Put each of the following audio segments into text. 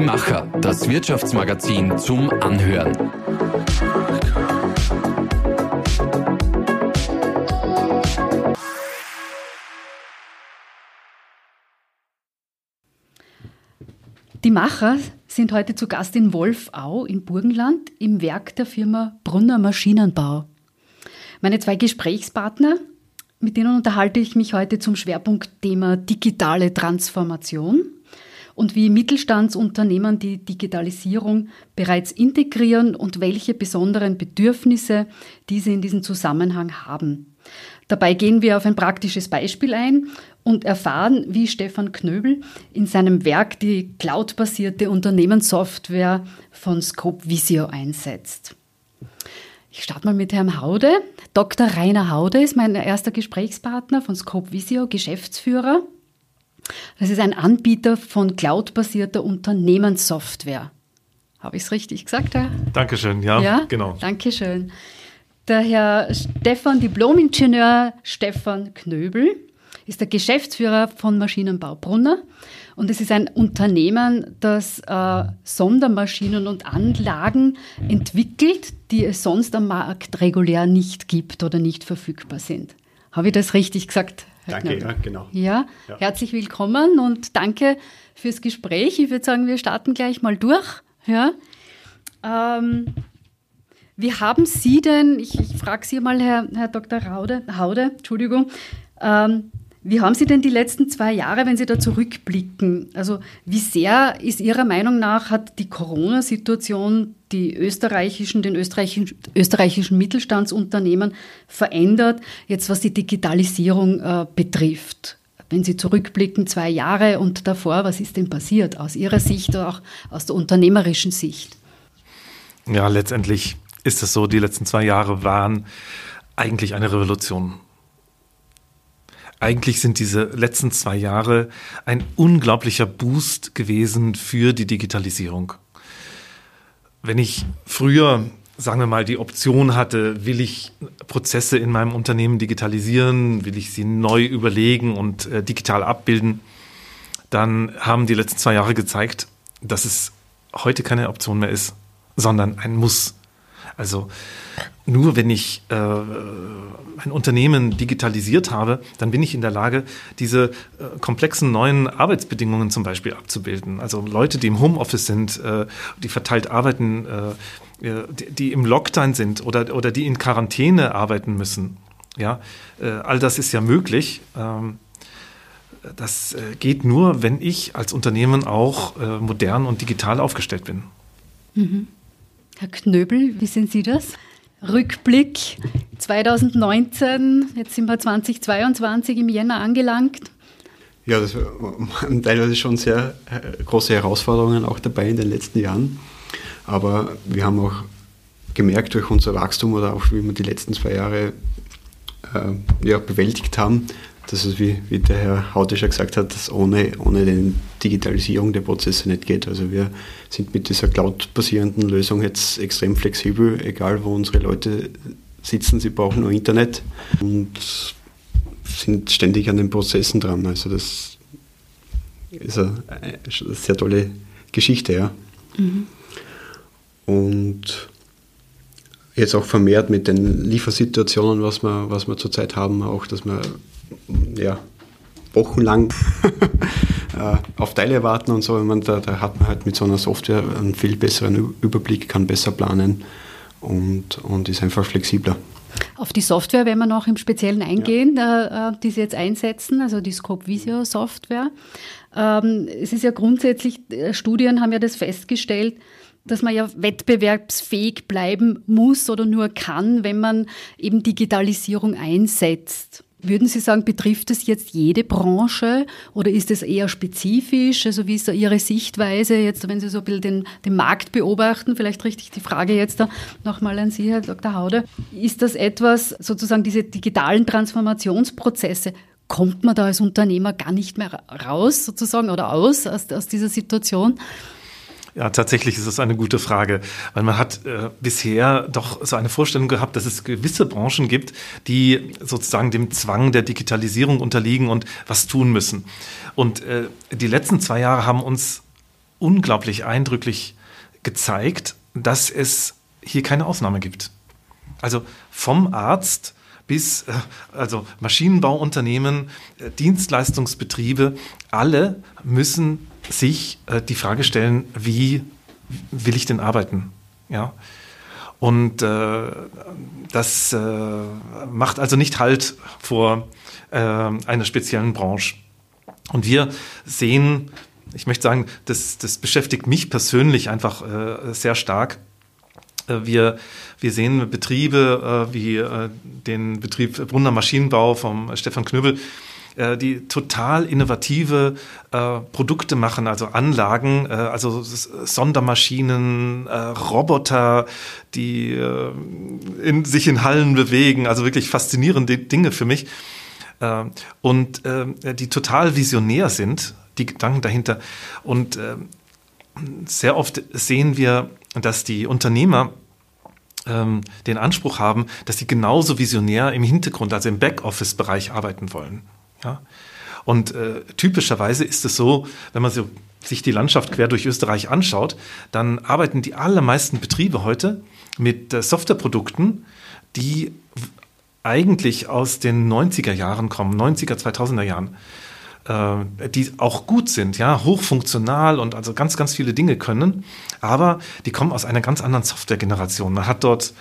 Die Macher, das Wirtschaftsmagazin zum Anhören. Die Macher sind heute zu Gast in Wolfau im Burgenland im Werk der Firma Brunner Maschinenbau. Meine zwei Gesprächspartner, mit denen unterhalte ich mich heute zum Schwerpunktthema digitale Transformation und wie Mittelstandsunternehmen die Digitalisierung bereits integrieren und welche besonderen Bedürfnisse diese in diesem Zusammenhang haben. Dabei gehen wir auf ein praktisches Beispiel ein und erfahren, wie Stefan Knöbel in seinem Werk die cloudbasierte Unternehmenssoftware von Scope Visio einsetzt. Ich starte mal mit Herrn Haude. Dr. Rainer Haude ist mein erster Gesprächspartner von Scope Visio, Geschäftsführer. Das ist ein Anbieter von cloudbasierter Unternehmenssoftware. Habe ich es richtig gesagt, Herr? Dankeschön, ja, ja? genau. Dankeschön. Der Herr Stefan, Diplomingenieur Stefan Knöbel, ist der Geschäftsführer von Maschinenbau Brunner. Und es ist ein Unternehmen, das äh, Sondermaschinen und Anlagen entwickelt, die es sonst am Markt regulär nicht gibt oder nicht verfügbar sind. Habe ich das richtig gesagt? Danke, ja, genau. Ja, ja, herzlich willkommen und danke fürs Gespräch. Ich würde sagen, wir starten gleich mal durch. Ja. Ähm, wie haben Sie denn, ich, ich frage Sie mal, Herr, Herr Dr. Raude, Haude, Entschuldigung, ähm, wie haben Sie denn die letzten zwei Jahre, wenn Sie da zurückblicken? Also wie sehr ist Ihrer Meinung nach hat die Corona-Situation die österreichischen, den österreichischen, österreichischen Mittelstandsunternehmen verändert, jetzt was die Digitalisierung äh, betrifft? Wenn Sie zurückblicken, zwei Jahre und davor, was ist denn passiert aus Ihrer Sicht oder auch aus der unternehmerischen Sicht? Ja, letztendlich ist es so, die letzten zwei Jahre waren eigentlich eine Revolution eigentlich sind diese letzten zwei Jahre ein unglaublicher Boost gewesen für die Digitalisierung. Wenn ich früher, sagen wir mal, die Option hatte, will ich Prozesse in meinem Unternehmen digitalisieren, will ich sie neu überlegen und äh, digital abbilden, dann haben die letzten zwei Jahre gezeigt, dass es heute keine Option mehr ist, sondern ein Muss. Also nur wenn ich äh, ein Unternehmen digitalisiert habe, dann bin ich in der Lage, diese äh, komplexen neuen Arbeitsbedingungen zum Beispiel abzubilden. Also Leute, die im Homeoffice sind, äh, die verteilt arbeiten, äh, die, die, im Lockdown sind oder, oder die in Quarantäne arbeiten müssen. Ja, äh, all das ist ja möglich. Ähm, das äh, geht nur, wenn ich als Unternehmen auch modern und digital aufgestellt bin. Mhm. Herr Knöbel, wie sehen Sie das? Rückblick 2019, jetzt sind wir 2022 im Jänner angelangt. Ja, das waren teilweise schon sehr äh, große Herausforderungen auch dabei in den letzten Jahren. Aber wir haben auch gemerkt durch unser Wachstum oder auch wie wir die letzten zwei Jahre äh, ja, bewältigt haben, dass es, wie, wie der Herr Haute schon gesagt hat, dass ohne, ohne die Digitalisierung der Prozesse nicht geht. Also wir sind mit dieser cloud-basierenden Lösung jetzt extrem flexibel, egal wo unsere Leute sitzen, sie brauchen nur Internet und sind ständig an den Prozessen dran. Also das ist eine, sehr tolle Geschichte, ja. Mhm. Und jetzt auch vermehrt mit den Liefersituationen, was wir, was wir zurzeit haben, auch, dass wir ja, wochenlang auf Teile warten und so. Man, da, da, hat man halt mit so einer Software einen viel besseren Überblick, kann besser planen und, und ist einfach flexibler. Auf die Software werden wir noch im Speziellen eingehen, ja. äh, die Sie jetzt einsetzen, also die Scope Visio Software. Ähm, es ist ja grundsätzlich, äh, Studien haben ja das festgestellt, dass man ja wettbewerbsfähig bleiben muss oder nur kann, wenn man eben Digitalisierung einsetzt. Würden Sie sagen, betrifft es jetzt jede Branche oder ist es eher spezifisch? Also wie ist da Ihre Sichtweise jetzt, wenn Sie so ein bisschen den, den Markt beobachten? Vielleicht richtig die Frage jetzt da nochmal an Sie, Herr Dr. Haude. Ist das etwas, sozusagen diese digitalen Transformationsprozesse, kommt man da als Unternehmer gar nicht mehr raus sozusagen oder aus, aus, aus dieser Situation? Ja, tatsächlich ist es eine gute Frage, weil man hat äh, bisher doch so eine Vorstellung gehabt, dass es gewisse Branchen gibt, die sozusagen dem Zwang der Digitalisierung unterliegen und was tun müssen. Und äh, die letzten zwei Jahre haben uns unglaublich eindrücklich gezeigt, dass es hier keine Ausnahme gibt. Also vom Arzt bis äh, also Maschinenbauunternehmen, äh, Dienstleistungsbetriebe, alle müssen sich äh, die Frage stellen, wie will ich denn arbeiten? Ja. Und äh, das äh, macht also nicht Halt vor äh, einer speziellen Branche. Und wir sehen, ich möchte sagen, das, das beschäftigt mich persönlich einfach äh, sehr stark. Äh, wir, wir sehen Betriebe äh, wie äh, den Betrieb Brunner Maschinenbau vom Stefan Knöbel, äh, die total innovative äh, Produkte machen, also Anlagen, äh, also Sondermaschinen, äh, Roboter, die äh, in, sich in Hallen bewegen, also wirklich faszinierende Dinge für mich. Und die total visionär sind, die Gedanken dahinter. Und sehr oft sehen wir, dass die Unternehmer ähm, den Anspruch haben, dass sie genauso visionär im Hintergrund, also im Backoffice-Bereich arbeiten wollen. Ja? Und äh, typischerweise ist es so, wenn man so sich die Landschaft quer durch Österreich anschaut, dann arbeiten die allermeisten Betriebe heute mit äh, Softwareprodukten, die eigentlich aus den 90er Jahren kommen, 90er, 2000er Jahren, äh, die auch gut sind, ja, hochfunktional und also ganz, ganz viele Dinge können, aber die kommen aus einer ganz anderen Softwaregeneration. Man hat dort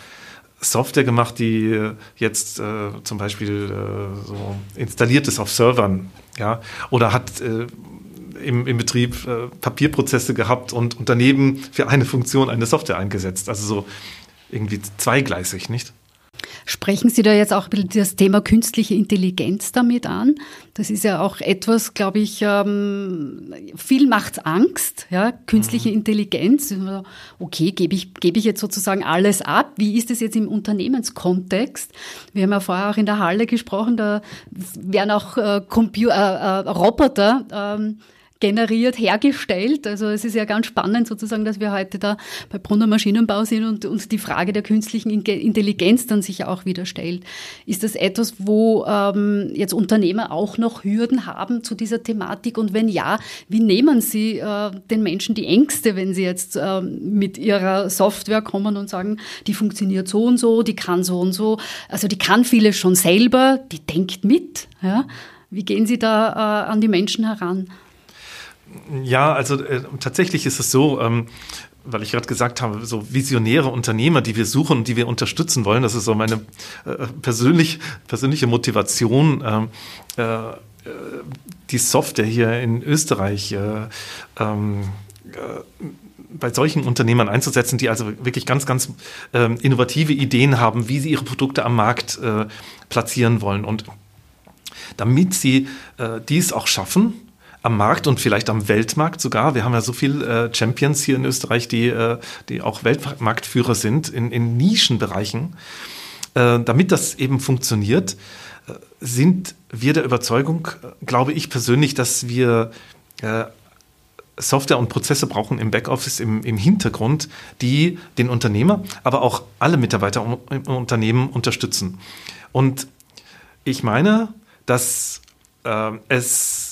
Software gemacht, die jetzt äh, zum Beispiel äh, so installiert ist auf Servern, ja, oder hat äh, im, im Betrieb äh, Papierprozesse gehabt und, und daneben für eine Funktion eine Software eingesetzt. Also so irgendwie zweigleisig, nicht? Sprechen Sie da jetzt auch das Thema künstliche Intelligenz damit an? Das ist ja auch etwas, glaube ich, ähm, viel macht Angst, ja, künstliche mhm. Intelligenz. Okay, gebe ich, gebe ich jetzt sozusagen alles ab? Wie ist es jetzt im Unternehmenskontext? Wir haben ja vorher auch in der Halle gesprochen, da werden auch äh, Computer, äh, äh, Roboter ähm, generiert, hergestellt. Also es ist ja ganz spannend sozusagen, dass wir heute da bei Brunner Maschinenbau sind und uns die Frage der künstlichen Intelligenz dann sich auch wieder stellt. Ist das etwas, wo ähm, jetzt Unternehmer auch noch Hürden haben zu dieser Thematik? Und wenn ja, wie nehmen sie äh, den Menschen die Ängste, wenn sie jetzt äh, mit ihrer Software kommen und sagen, die funktioniert so und so, die kann so und so. Also die kann vieles schon selber, die denkt mit. Ja? Wie gehen Sie da äh, an die Menschen heran? Ja, also äh, tatsächlich ist es so, ähm, weil ich gerade gesagt habe, so visionäre Unternehmer, die wir suchen und die wir unterstützen wollen, das ist so meine äh, persönlich, persönliche Motivation. Ähm, äh, die Software hier in Österreich äh, ähm, äh, bei solchen Unternehmern einzusetzen, die also wirklich ganz, ganz ähm, innovative Ideen haben, wie sie ihre Produkte am Markt äh, platzieren wollen. Und damit sie dies auch schaffen, am Markt und vielleicht am Weltmarkt sogar. Wir haben ja so viele äh, Champions hier in Österreich, die, äh, die auch Weltmarktführer sind in, in Nischenbereichen. Äh, damit das eben funktioniert, sind wir der Überzeugung, glaube ich persönlich, dass wir Software und Prozesse brauchen im Backoffice, im, im Hintergrund, die den Unternehmer, aber auch alle Mitarbeiter im Unternehmen unterstützen. Und ich meine, dass äh, es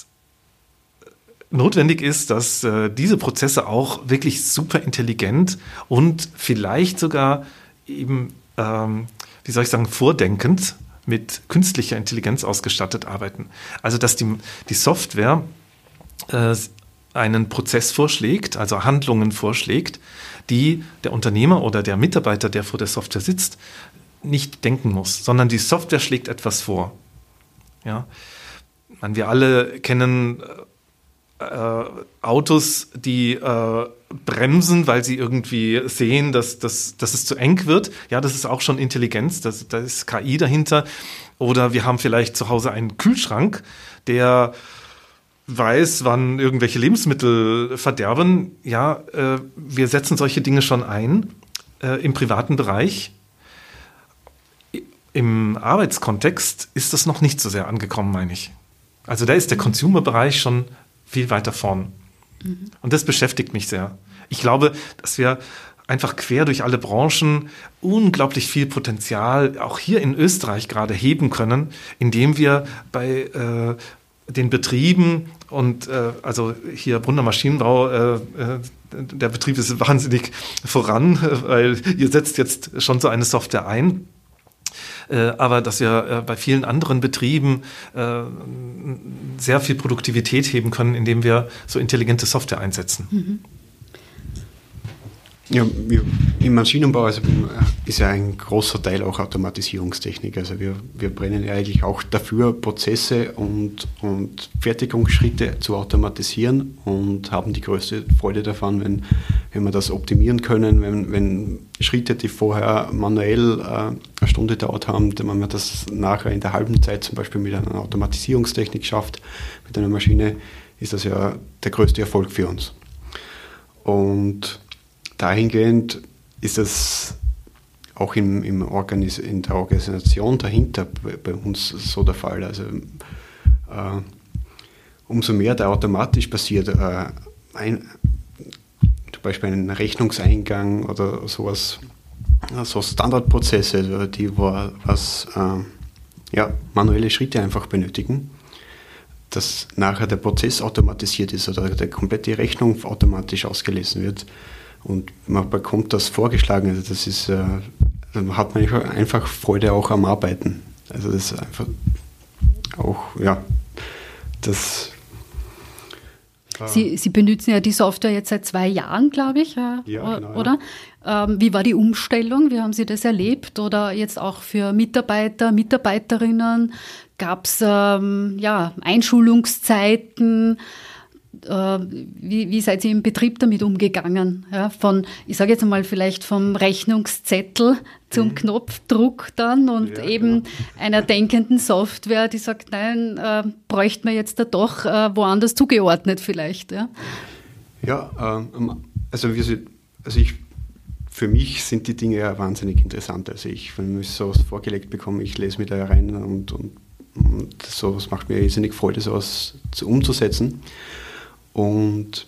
notwendig ist, dass äh, diese Prozesse auch wirklich super intelligent und vielleicht sogar eben, ähm, wie soll ich sagen, vordenkend mit künstlicher Intelligenz ausgestattet arbeiten. Also dass die, die Software äh, einen Prozess vorschlägt, also Handlungen vorschlägt, die der Unternehmer oder der Mitarbeiter, der vor der Software sitzt, nicht denken muss, sondern die Software schlägt etwas vor. Ja, man, wir alle kennen äh, Autos, die äh, bremsen, weil sie irgendwie sehen, dass, dass, dass es zu eng wird. Ja, das ist auch schon Intelligenz, das, da ist KI dahinter. Oder wir haben vielleicht zu Hause einen Kühlschrank, der weiß, wann irgendwelche Lebensmittel verderben. Ja, äh, wir setzen solche Dinge schon ein äh, im privaten Bereich. Im Arbeitskontext ist das noch nicht so sehr angekommen, meine ich. Also da ist der Consumer-Bereich schon viel weiter vorn. Mhm. Und das beschäftigt mich sehr. Ich glaube, dass wir einfach quer durch alle Branchen unglaublich viel Potenzial auch hier in Österreich gerade heben können, indem wir bei äh, den Betrieben und äh, also hier Brunner Maschinenbau, äh, äh, der Betrieb ist wahnsinnig voran, weil ihr setzt jetzt schon so eine Software ein. Äh, aber dass wir äh, bei vielen anderen Betrieben äh, sehr viel Produktivität heben können, indem wir so intelligente Software einsetzen. Mhm. Ja, im Maschinenbau also, äh, ist ja ein großer Teil auch Automatisierungstechnik. Also wir, wir brennen ja eigentlich auch dafür, Prozesse und, und Fertigungsschritte zu automatisieren und haben die größte Freude davon, wenn, wenn wir das optimieren können, wenn, wenn Schritte, die vorher manuell äh, eine Stunde dauert haben, wenn man das nachher in der halben Zeit zum Beispiel mit einer Automatisierungstechnik schafft, mit einer Maschine, ist das ja der größte Erfolg für uns. Und dahingehend ist es auch im, im Organis in der Organisation dahinter bei, uns so der Fall. Also äh, umso mehr da automatisch passiert, äh, ein, zum Beispiel ein Rechnungseingang oder sowas, so Standardprozesse, die was äh, ja, manuelle Schritte einfach benötigen, dass nachher der Prozess automatisiert ist oder der komplette Rechnung automatisch ausgelesen wird und man bekommt das vorgeschlagen. Also das ist, äh, dann hat man einfach Freude auch am Arbeiten. Also das ist einfach auch, ja, das. Sie, Sie benutzen ja die Software jetzt seit zwei Jahren, glaube ich, äh, ja, genau, oder? Ja. Ähm, wie war die Umstellung? Wie haben Sie das erlebt? Oder jetzt auch für Mitarbeiter, Mitarbeiterinnen? Gab es ähm, ja, Einschulungszeiten? Äh, wie, wie seid ihr im Betrieb damit umgegangen? Ja, von, ich sage jetzt mal vielleicht vom Rechnungszettel zum mhm. Knopfdruck dann und ja, eben ja. einer denkenden Software, die sagt, nein, äh, bräuchte man jetzt da doch äh, woanders zugeordnet vielleicht. Ja, ja ähm, also, wir, also ich, für mich sind die Dinge ja wahnsinnig interessant. Also ich, wenn ich sowas vorgelegt bekomme, ich lese mich da rein und, und, und sowas macht mir irrsinnig Freude, sowas zu, umzusetzen und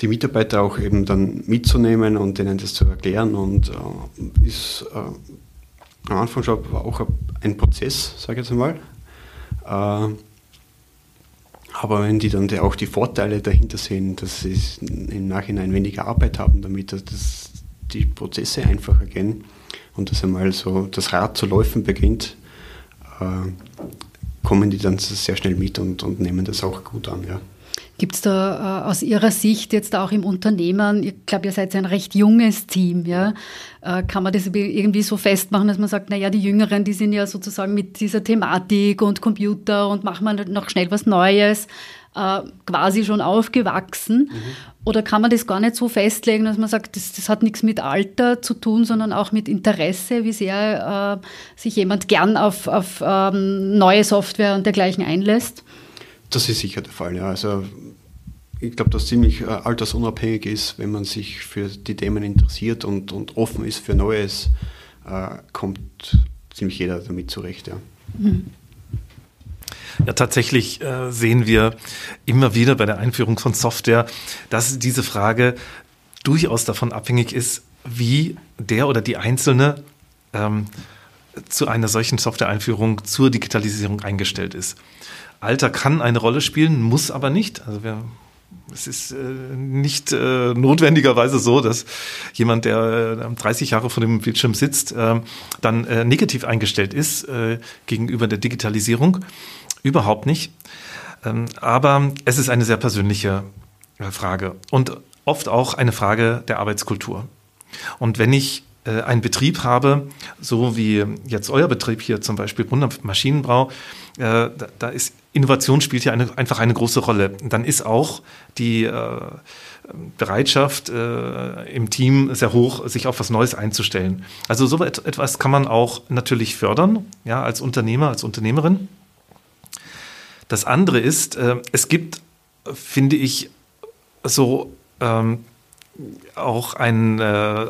die Mitarbeiter auch eben dann mitzunehmen und denen das zu erklären und äh, ist äh, am Anfang schon auch ein Prozess, sage ich jetzt einmal. Äh, aber wenn die dann auch die Vorteile dahinter sehen, dass sie im Nachhinein weniger Arbeit haben, damit dass die Prozesse einfacher gehen und dass einmal so das Rad zu laufen beginnt, äh, kommen die dann sehr schnell mit und, und nehmen das auch gut an. Ja. Gibt es da äh, aus Ihrer Sicht jetzt auch im Unternehmen, ich glaube, ihr seid ein recht junges Team, ja? Äh, kann man das irgendwie so festmachen, dass man sagt, naja, die Jüngeren, die sind ja sozusagen mit dieser Thematik und Computer und machen wir noch schnell was Neues, äh, quasi schon aufgewachsen? Mhm. Oder kann man das gar nicht so festlegen, dass man sagt, das, das hat nichts mit Alter zu tun, sondern auch mit Interesse, wie sehr äh, sich jemand gern auf, auf ähm, neue Software und dergleichen einlässt? Das ist sicher der Fall, ja. Also ich glaube, dass ziemlich äh, altersunabhängig ist, wenn man sich für die Themen interessiert und, und offen ist für Neues, äh, kommt ziemlich jeder damit zurecht. Ja. Mhm. Ja, tatsächlich äh, sehen wir immer wieder bei der Einführung von Software, dass diese Frage durchaus davon abhängig ist, wie der oder die Einzelne ähm, zu einer solchen Software-Einführung zur Digitalisierung eingestellt ist. Alter kann eine Rolle spielen, muss aber nicht. Also wir es ist äh, nicht äh, notwendigerweise so, dass jemand, der äh, 30 Jahre vor dem Bildschirm sitzt, äh, dann äh, negativ eingestellt ist äh, gegenüber der Digitalisierung. Überhaupt nicht. Ähm, aber es ist eine sehr persönliche Frage und oft auch eine Frage der Arbeitskultur. Und wenn ich äh, einen Betrieb habe, so wie jetzt euer Betrieb hier zum Beispiel Brunner Maschinenbau, äh, da, ist Innovation spielt ja eine, einfach eine große Rolle. Dann ist auch die äh, Bereitschaft im Team sehr hoch, sich auf was Neues einzustellen. Also so etwas kann man auch natürlich fördern, ja, als Unternehmer, als Unternehmerin. Das andere ist, es gibt, finde ich, so ähm, auch ein, äh,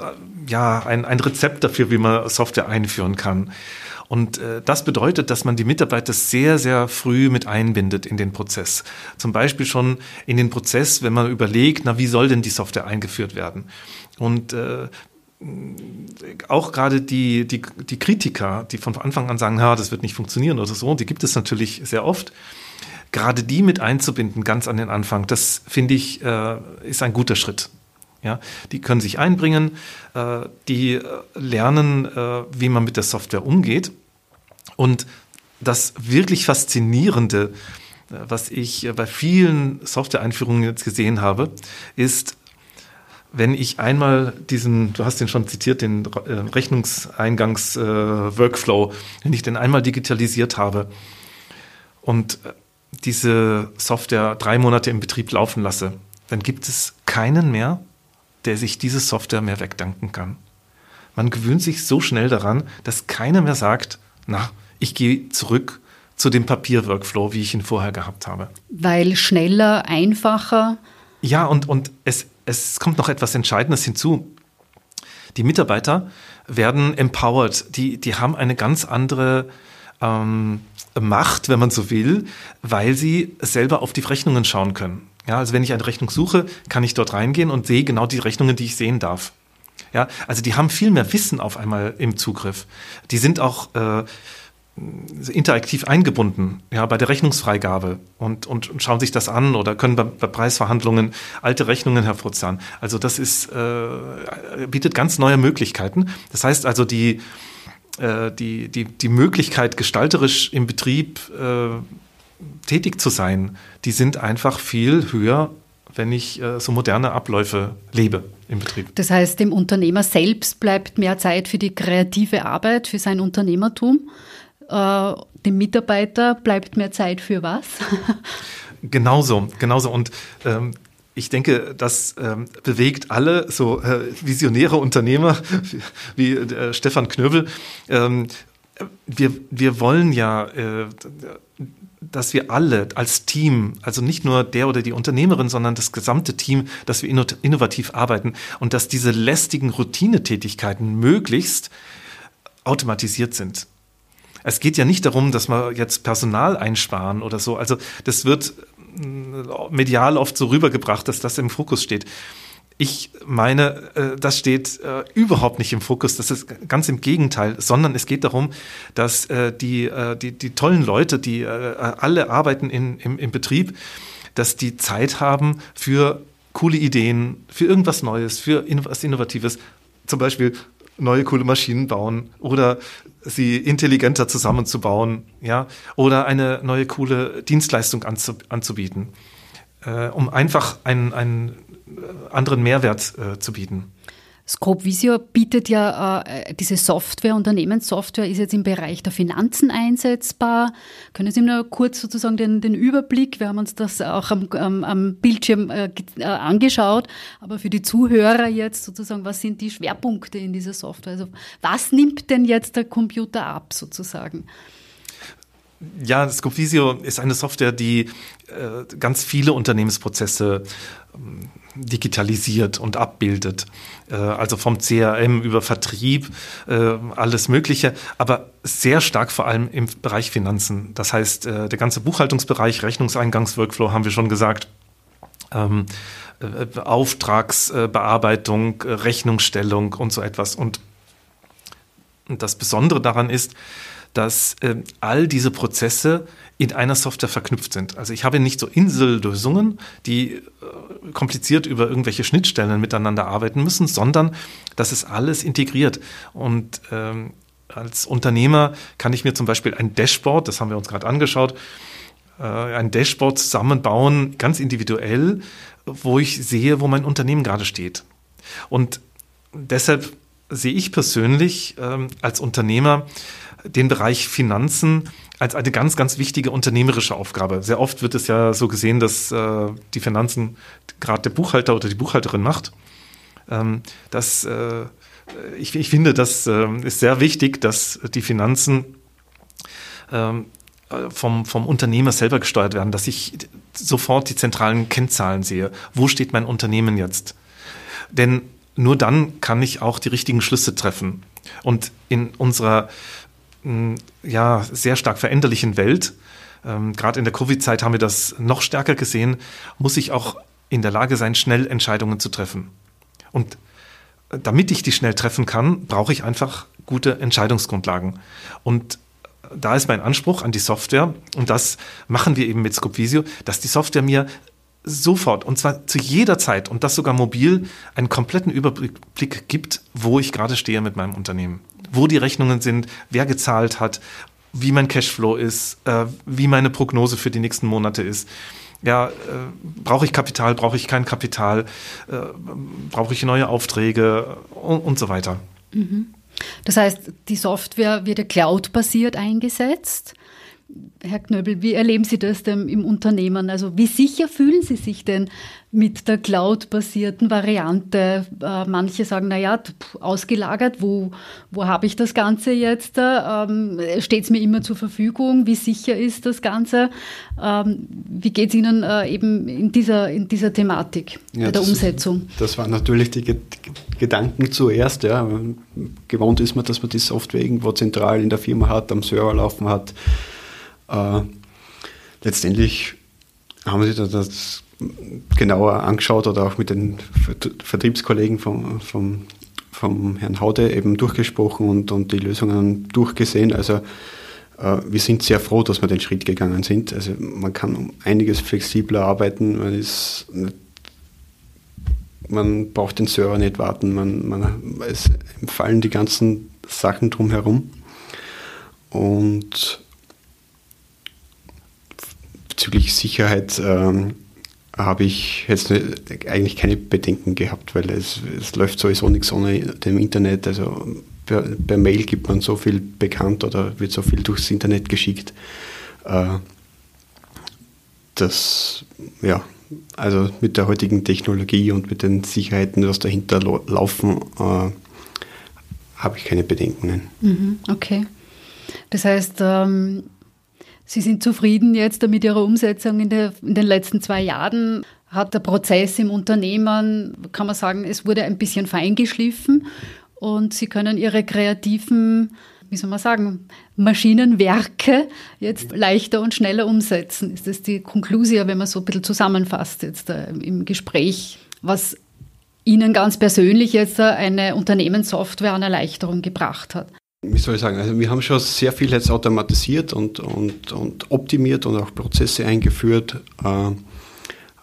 ja, ein, ein Rezept dafür, wie man Software einführen kann. Und äh, das bedeutet, dass man die Mitarbeiter sehr, sehr früh mit einbindet in den Prozess. Zum Beispiel schon in den Prozess, wenn man überlegt, na, wie soll denn die Software eingeführt werden? Und äh, auch gerade die, die, die Kritiker, die von Anfang an sagen, ja, das wird nicht funktionieren oder so, die gibt es natürlich sehr oft gerade die mit einzubinden, ganz an den Anfang, das finde ich, äh, ist ein guter Schritt. Ja, die können sich einbringen, äh, die äh, lernen, äh, wie man mit der Software umgeht. Und das wirklich Faszinierende, äh, was ich äh, bei vielen Software-Einführungen jetzt gesehen habe, ist, wenn ich einmal diesen, du hast den schon zitiert, den Rechnungseingangs-Workflow, wenn ich den einmal digitalisiert habe und diese Software drei Monate im Betrieb laufen lasse, dann gibt es keinen mehr, der sich diese Software mehr wegdanken kann. Man gewöhnt sich so schnell daran, dass keiner mehr sagt, na, ich gehe zurück zu dem Papier-Workflow, wie ich ihn vorher gehabt habe. Weil schneller, einfacher. Ja, und, und es, es kommt noch etwas Entscheidendes hinzu. Die Mitarbeiter werden empowered, die, die haben eine ganz andere ähm, Macht, wenn man so will, weil sie selber auf die Rechnungen schauen können. Ja, also wenn ich eine Rechnung suche, kann ich dort reingehen und sehe genau die Rechnungen, die ich sehen darf. Ja, also die haben viel mehr Wissen auf einmal im Zugriff. Die sind auch äh, interaktiv eingebunden, ja, bei der Rechnungsfreigabe und, und, und schauen sich das an oder können bei, bei Preisverhandlungen alte Rechnungen hervorzahlen. Also das ist, äh, bietet ganz neue Möglichkeiten. Das heißt also, die, äh, die, die, die Möglichkeit, gestalterisch im Betrieb äh, tätig zu sein, die sind einfach viel höher, wenn ich äh, so moderne Abläufe lebe im Betrieb. Das heißt, dem Unternehmer selbst bleibt mehr Zeit für die kreative Arbeit, für sein Unternehmertum. Äh, dem Mitarbeiter bleibt mehr Zeit für was? genauso, genauso. Und ähm, ich denke, das ähm, bewegt alle so äh, visionäre Unternehmer wie, äh, Stefan Knöbel. Ähm, wir, wir wollen ja, äh, dass wir alle als Team, also nicht nur der oder die Unternehmerin, sondern das gesamte Team, dass wir innovativ arbeiten und dass diese lästigen Routinetätigkeiten möglichst automatisiert sind. Es geht ja nicht darum, dass wir jetzt Personal einsparen oder so. Also das wird mm, medial oft so rübergebracht, dass das im Fokus steht. Ich meine, äh, das steht äh, überhaupt nicht im Fokus. Das ist ganz im Gegenteil, sondern es geht darum, dass äh, die, die, die tollen Leute, die alle arbeiten in, im, im Betrieb, dass die Zeit haben für coole Ideen, für irgendwas Neues, für was Innovatives. Zum Beispiel neue coole Maschinen bauen oder sie intelligenter zusammenzubauen, ja, oder eine neue coole Dienstleistung anzubieten, äh, um einfach einen, einen anderen Mehrwert äh, zu bieten. Scope Visio bietet ja äh, diese Software, Unternehmenssoftware ist jetzt im Bereich der Finanzen einsetzbar. Können Sie mir kurz sozusagen den, den Überblick, wir haben uns das auch am, am, am Bildschirm äh, äh, angeschaut, aber für die Zuhörer jetzt sozusagen, was sind die Schwerpunkte in dieser Software? Also was nimmt denn jetzt der Computer ab sozusagen? Ja, Scopevisio ist eine Software, die äh, ganz viele Unternehmensprozesse ähm, digitalisiert und abbildet. Äh, also vom CRM über Vertrieb, äh, alles Mögliche, aber sehr stark vor allem im Bereich Finanzen. Das heißt, äh, der ganze Buchhaltungsbereich, Rechnungseingangsworkflow haben wir schon gesagt. Ähm, Auftragsbearbeitung, Rechnungsstellung und so etwas. Und das Besondere daran ist, dass all diese Prozesse in einer Software verknüpft sind. Also ich habe nicht so Insellösungen, die äh, kompliziert über irgendwelche Schnittstellen miteinander arbeiten müssen, sondern das ist alles integriert. Und ähm, als Unternehmer kann ich mir zum Beispiel ein Dashboard, das haben wir uns gerade angeschaut, äh, ein Dashboard zusammenbauen, ganz individuell, wo ich sehe, wo mein Unternehmen gerade steht. Und deshalb sehe ich persönlich ähm, als Unternehmer den Bereich Finanzen als eine ganz, ganz wichtige unternehmerische Aufgabe. Sehr oft wird es ja so gesehen, dass äh, die Finanzen gerade der Buchhalter oder die Buchhalterin macht. Ähm, das, äh, ich, ich, finde, das äh, ist sehr wichtig, dass die Finanzen ähm, vom, vom Unternehmer selber gesteuert werden, dass ich sofort die zentralen Kennzahlen sehe. Wo steht mein Unternehmen jetzt? Denn nur dann kann ich auch die richtigen Schlüsse treffen. Und in unserer ja, sehr stark veränderlichen Welt, ähm, gerade in der Covid-Zeit haben wir das noch stärker gesehen, muss ich auch in der Lage sein, schnell Entscheidungen zu treffen. Und damit ich die schnell treffen kann, brauche ich einfach gute Entscheidungsgrundlagen. Und da ist mein Anspruch an die Software und das machen wir eben mit Scopevisio, dass die Software mir sofort und zwar zu jeder Zeit und das sogar mobil einen kompletten Überblick gibt, wo ich gerade stehe mit meinem Unternehmen, wo die Rechnungen sind, wer gezahlt hat, wie mein Cashflow ist, äh, wie meine Prognose für die nächsten Monate ist. Ja, äh, brauche ich Kapital, brauche ich kein Kapital, äh, brauche ich neue Aufträge und, und so weiter. Mhm. Das heißt, die Software wird ja cloud-basiert eingesetzt. Herr Knöbel, wie erleben Sie das denn im Unternehmen? Also wie sicher fühlen Sie sich denn mit der Cloud-basierten Variante? Äh, manche sagen, naja, ausgelagert, wo, wo habe ich das Ganze jetzt? Ähm, Steht es mir immer zur Verfügung? Wie sicher ist das Ganze? Ähm, wie geht es Ihnen äh, eben in dieser, in dieser Thematik ja, bei der das, Umsetzung? Das waren natürlich die Gedanken zuerst. Ja. Gewohnt ist man, dass man die Software irgendwo zentral in der Firma hat, am Server laufen hat äh, letztendlich haben wir sich das genauer angeschaut oder auch mit den Vertriebskollegen vom, vom, vom Herrn Haude eben durchgesprochen und, und die Lösungen durchgesehen. Also äh, wir sind sehr froh, dass wir den Schritt gegangen sind. Also man kann um einiges flexibler arbeiten. Man, ist man braucht den Server nicht warten. Man, man, es fallen die ganzen Sachen drumherum. Und bezüglich Sicherheit ähm, habe ich jetzt eigentlich keine Bedenken gehabt, weil es, es läuft sowieso nichts ohne dem Internet. Also per, per, Mail gibt man so viel bekannt oder wird so viel durchs Internet geschickt. Äh, das, ja, also mit der heutigen Technologie und mit den Sicherheiten, die dahinter laufen, äh, habe ich keine Bedenken. Mhm, okay. Das heißt, ähm Sie sind zufrieden jetzt mit Ihrer Umsetzung in, der, in den letzten zwei Jahren. Hat der Prozess im Unternehmen, kann man sagen, es wurde ein bisschen feingeschliffen und Sie können Ihre kreativen, wie soll man sagen, Maschinenwerke jetzt leichter und schneller umsetzen. Ist das die Konklusion, wenn man so ein bisschen zusammenfasst jetzt äh, im Gespräch, was Ihnen ganz persönlich jetzt eine Unternehmenssoftware an Erleichterung gebracht hat? Wie soll ich sagen, also wir haben schon sehr viel jetzt automatisiert und, und, und optimiert und auch Prozesse eingeführt, äh,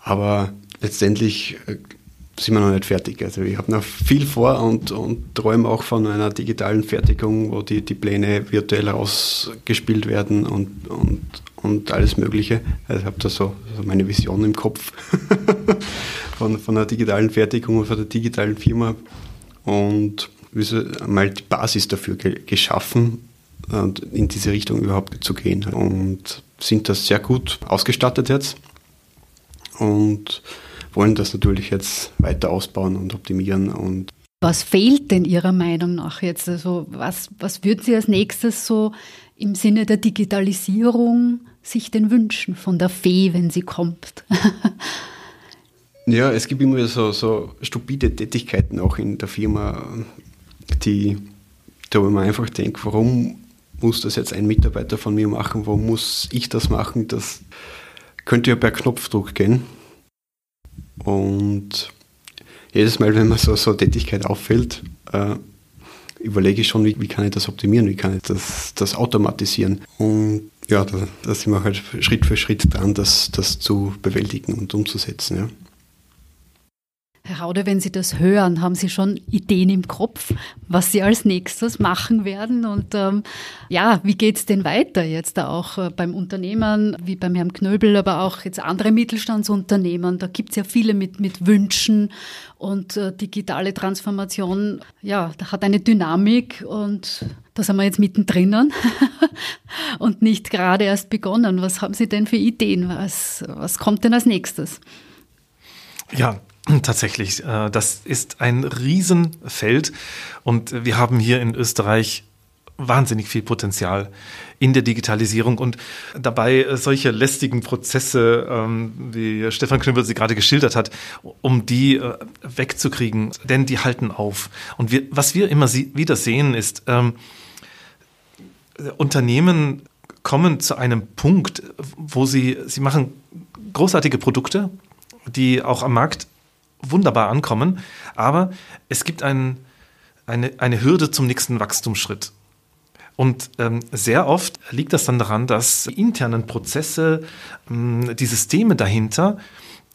aber letztendlich äh, sind wir noch nicht fertig. Also ich habe noch viel vor und, und träume auch von einer digitalen Fertigung, wo die, die Pläne virtuell rausgespielt werden und, und, und alles Mögliche. Also ich habe da so, so, meine Vision im Kopf von, von einer digitalen Fertigung und von der digitalen Firma. Und mal die Basis dafür geschaffen, in diese Richtung überhaupt zu gehen. Und sind das sehr gut ausgestattet jetzt und wollen das natürlich jetzt weiter ausbauen und optimieren. Und was fehlt denn Ihrer Meinung nach jetzt? Also was, was würden Sie als nächstes so im Sinne der Digitalisierung sich denn wünschen von der Fee, wenn sie kommt? ja, es gibt immer so, so stupide Tätigkeiten auch in der Firma die, da wo man einfach denkt, warum muss das jetzt ein Mitarbeiter von mir machen, warum muss ich das machen, das könnte ja per Knopfdruck gehen. Und jedes Mal, wenn mir so, so Tätigkeit auffällt, äh, überlege ich schon, wie, wie, kann ich das optimieren, wie kann ich das, das automatisieren. Und ja, da, da sind wir halt Schritt für Schritt dran, das, das zu bewältigen und umzusetzen. Ja. Herr Raude, wenn Sie das hören, haben Sie schon Ideen im Kopf, was Sie als nächstes machen werden? Und ähm, ja, wie geht es denn weiter jetzt da auch äh, beim Unternehmen, wie beim Herrn Knöbel, aber auch jetzt andere Mittelstandsunternehmen? Da gibt es ja viele mit, mit Wünschen und äh, digitale Transformation, ja, da hat eine Dynamik und da sind wir jetzt mittendrin und nicht gerade erst begonnen. Was haben Sie denn für Ideen? Was, was kommt denn als nächstes? Ja, Tatsächlich, äh, das ist ein Riesenfeld und wir haben hier in Österreich wahnsinnig viel Potenzial in der Digitalisierung und dabei äh, solche lästigen Prozesse, ähm, wie Stefan Knüppel sie gerade geschildert hat, um die äh, wegzukriegen, denn die halten auf. Und wir, was wir immer wieder sehen, ist, ähm, Unternehmen kommen zu einem Punkt, wo sie, sie machen großartige Produkte, die auch am Markt wunderbar ankommen, aber es gibt ein, eine, eine Hürde zum nächsten Wachstumsschritt. Und ähm, sehr oft liegt das dann daran, dass die internen Prozesse, ähm, die Systeme dahinter,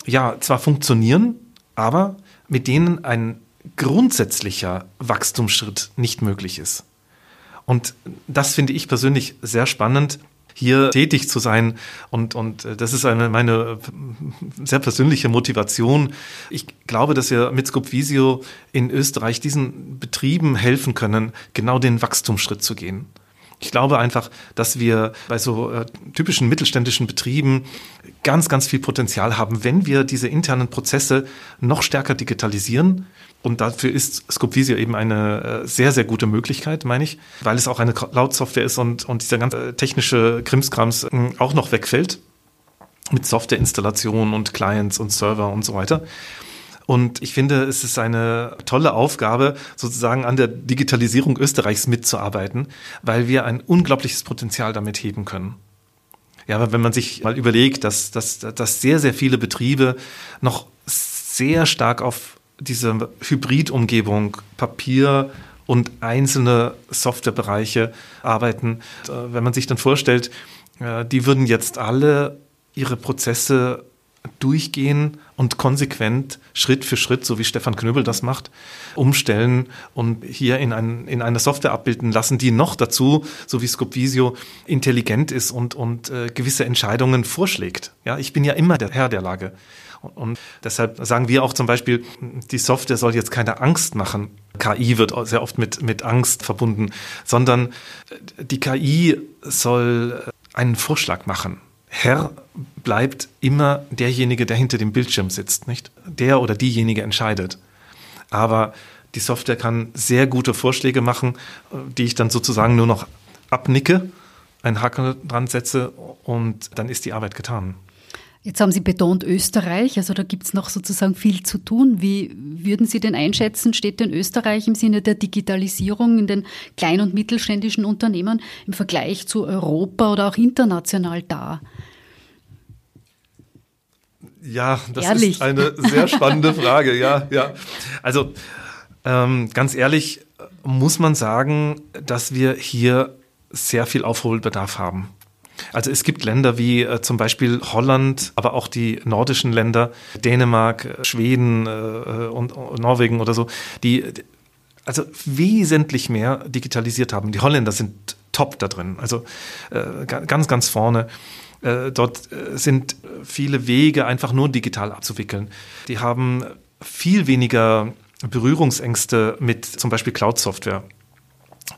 ja, zwar funktionieren, aber mit denen ein grundsätzlicher Wachstumsschritt nicht möglich ist. Und das finde ich persönlich sehr spannend, hier tätig zu sein. Und, und äh, das ist eine, meine äh, sehr persönliche Motivation. Ich glaube, dass wir mit Scopvisio in Österreich diesen Betrieben helfen können, genau den Wachstumsschritt zu gehen. Ich glaube einfach, dass wir bei so äh, typischen mittelständischen Betrieben ganz, ganz viel Potenzial haben, wenn wir diese internen Prozesse noch stärker digitalisieren. Und dafür ist Scopevisio eben eine äh, sehr, sehr gute Möglichkeit, meine ich, weil es auch eine Cloud-Software ist und, und dieser ganze technische Krimskrams äh, auch noch wegfällt mit Softwareinstallation und Clients und Server und so weiter. Und ich finde, es ist eine tolle Aufgabe, sozusagen an der Digitalisierung Österreichs mitzuarbeiten, weil wir ein unglaubliches Potenzial damit heben können. Ja, aber wenn man sich mal überlegt, dass, dass, dass sehr, sehr viele Betriebe noch sehr stark auf diese Hybridumgebung Papier und einzelne Softwarebereiche arbeiten. Äh, wenn man sich dann vorstellt, äh, die würden jetzt alle ihre Prozesse durchgehen und konsequent Schritt für Schritt, so wie Stefan Knöbel das macht, umstellen und hier in, ein, in eine Software abbilden lassen, die noch dazu, so wie Scopvisio, intelligent ist und, und äh, gewisse Entscheidungen vorschlägt. Ja, ich bin ja immer der Herr der Lage. Und, deshalb sagen wir auch zum Beispiel, die Software soll jetzt keine Angst machen. KI wird sehr oft mit, mit Angst verbunden, sondern die KI soll äh, einen Vorschlag machen Herr bleibt immer derjenige, der hinter dem Bildschirm sitzt, nicht? Der oder diejenige entscheidet. Aber die Software kann sehr gute Vorschläge machen, die ich dann sozusagen nur noch abnicke, einen Haken dran setze und dann ist die Arbeit getan. Jetzt haben Sie betont Österreich, also da gibt es noch sozusagen viel zu tun. Wie würden Sie denn einschätzen, steht denn Österreich im Sinne der Digitalisierung in den kleinen und mittelständischen Unternehmen im Vergleich zu Europa oder auch international da? Ja, das ehrlich. ist eine sehr spannende Frage. Ja, ja. Also ähm, ganz ehrlich muss man sagen, dass wir hier sehr viel Aufholbedarf haben. Also es gibt Länder wie äh, zum Beispiel Holland, aber auch die nordischen Länder, Dänemark, äh, Schweden äh, und, und Norwegen oder so, die also wesentlich mehr digitalisiert haben. Die Holländer sind top da drin, also äh, ganz, ganz vorne. Äh, dort äh, sind viele Wege einfach nur digital abzuwickeln. Die haben viel weniger Berührungsängste mit zum Beispiel Cloud-Software.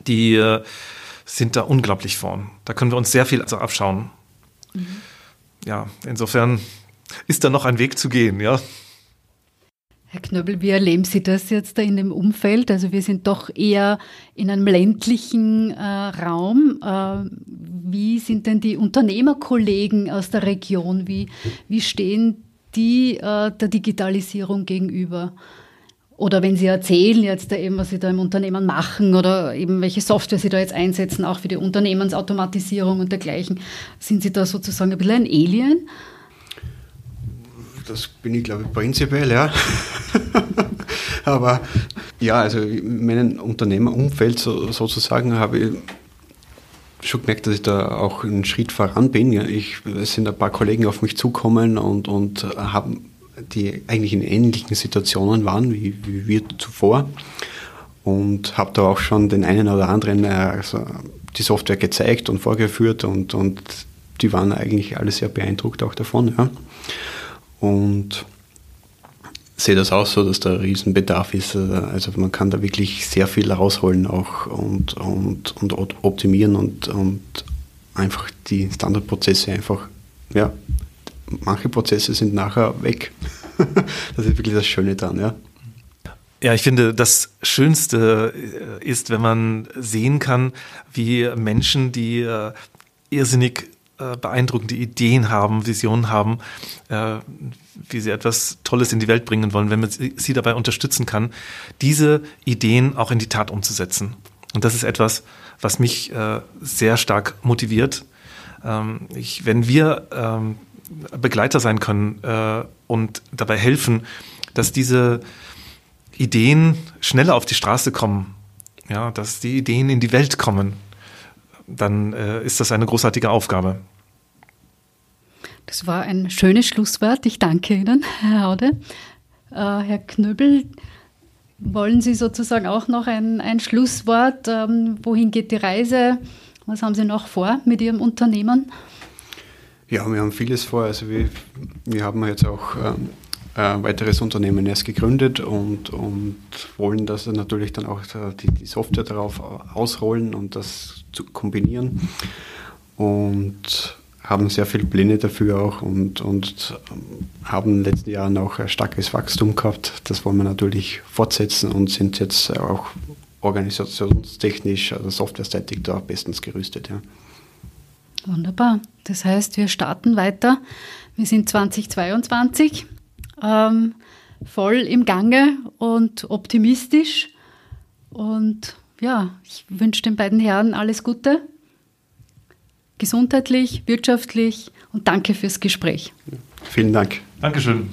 Die äh, sind da unglaublich vorn. Da können wir uns sehr viel also abschauen. Mhm. Ja, insofern ist da noch ein Weg zu gehen, ja. Herr Knöbel, wie erleben Sie das jetzt da in dem Umfeld? Also wir sind doch eher in einem ländlichen äh, Raum. Äh, wie sind denn die Unternehmerkollegen aus der Region? Wie, wie stehen die äh, der Digitalisierung gegenüber? Oder wenn Sie erzählen jetzt da eben, was Sie da im Unternehmen machen oder eben welche Software Sie da jetzt einsetzen, auch für die Unternehmensautomatisierung und dergleichen, sind Sie da sozusagen ein bisschen ein Alien? Das bin ich, glaube ich, prinzipiell, ja. Aber ja, also in meinem Unternehmerumfeld so, sozusagen habe ich schon gemerkt, dass ich da auch einen Schritt voran bin. Ich, es sind ein paar Kollegen auf mich zukommen und, und haben die eigentlich in ähnlichen Situationen waren wie, wie wir zuvor und habe da auch schon den einen oder anderen äh, also die Software gezeigt und vorgeführt und, und die waren eigentlich alle sehr beeindruckt auch davon. Ja. Und sehe das auch so, dass da ein Riesenbedarf ist. Also man kann da wirklich sehr viel rausholen auch und, und, und optimieren und, und einfach die Standardprozesse einfach, ja, manche Prozesse sind nachher weg. das ist wirklich das Schöne dran, ja. Ja, ich finde, das Schönste äh, ist, wenn man sehen kann, wie Menschen, die äh, irrsinnig äh, beeindruckende Ideen haben, Visionen haben, wie sie etwas Tolles in die Welt bringen wollen, wenn man sie dabei unterstützen kann, diese Ideen auch in die Tat umzusetzen. Und das ist etwas, was mich sehr stark motiviert. Ähm, ich, wenn wir ähm, Begleiter sein können äh, und dabei helfen, dass diese Ideen schneller auf die Straße kommen, ja, dass die Ideen in die Welt kommen, dann äh, ist das eine großartige Aufgabe. Das war ein schönes Schlusswort. Ich danke Ihnen, Herr Haude. Äh, Herr Knöbel, wollen Sie sozusagen auch noch ein, ein Schlusswort? Ähm, wohin geht die Reise? Was haben Sie noch vor mit Ihrem Unternehmen? Ja, wir haben vieles vor. Also wir, wir haben jetzt auch ähm, ein weiteres Unternehmen erst gegründet und, und wollen das natürlich dann auch die, die Software darauf ausrollen und das zu kombinieren. Und haben sehr viele Pläne dafür auch und, und haben in den letzten Jahren auch ein starkes Wachstum gehabt. Das wollen wir natürlich fortsetzen und sind jetzt auch organisationstechnisch, also softwareseitig da bestens gerüstet. Ja. Wunderbar. Das heißt, wir starten weiter. Wir sind 2022 ähm, voll im Gange und optimistisch. Und ja, ich wünsche den beiden Herren alles Gute gesundheitlich, wirtschaftlich und danke fürs Gespräch. Vielen Dank. Dankeschön.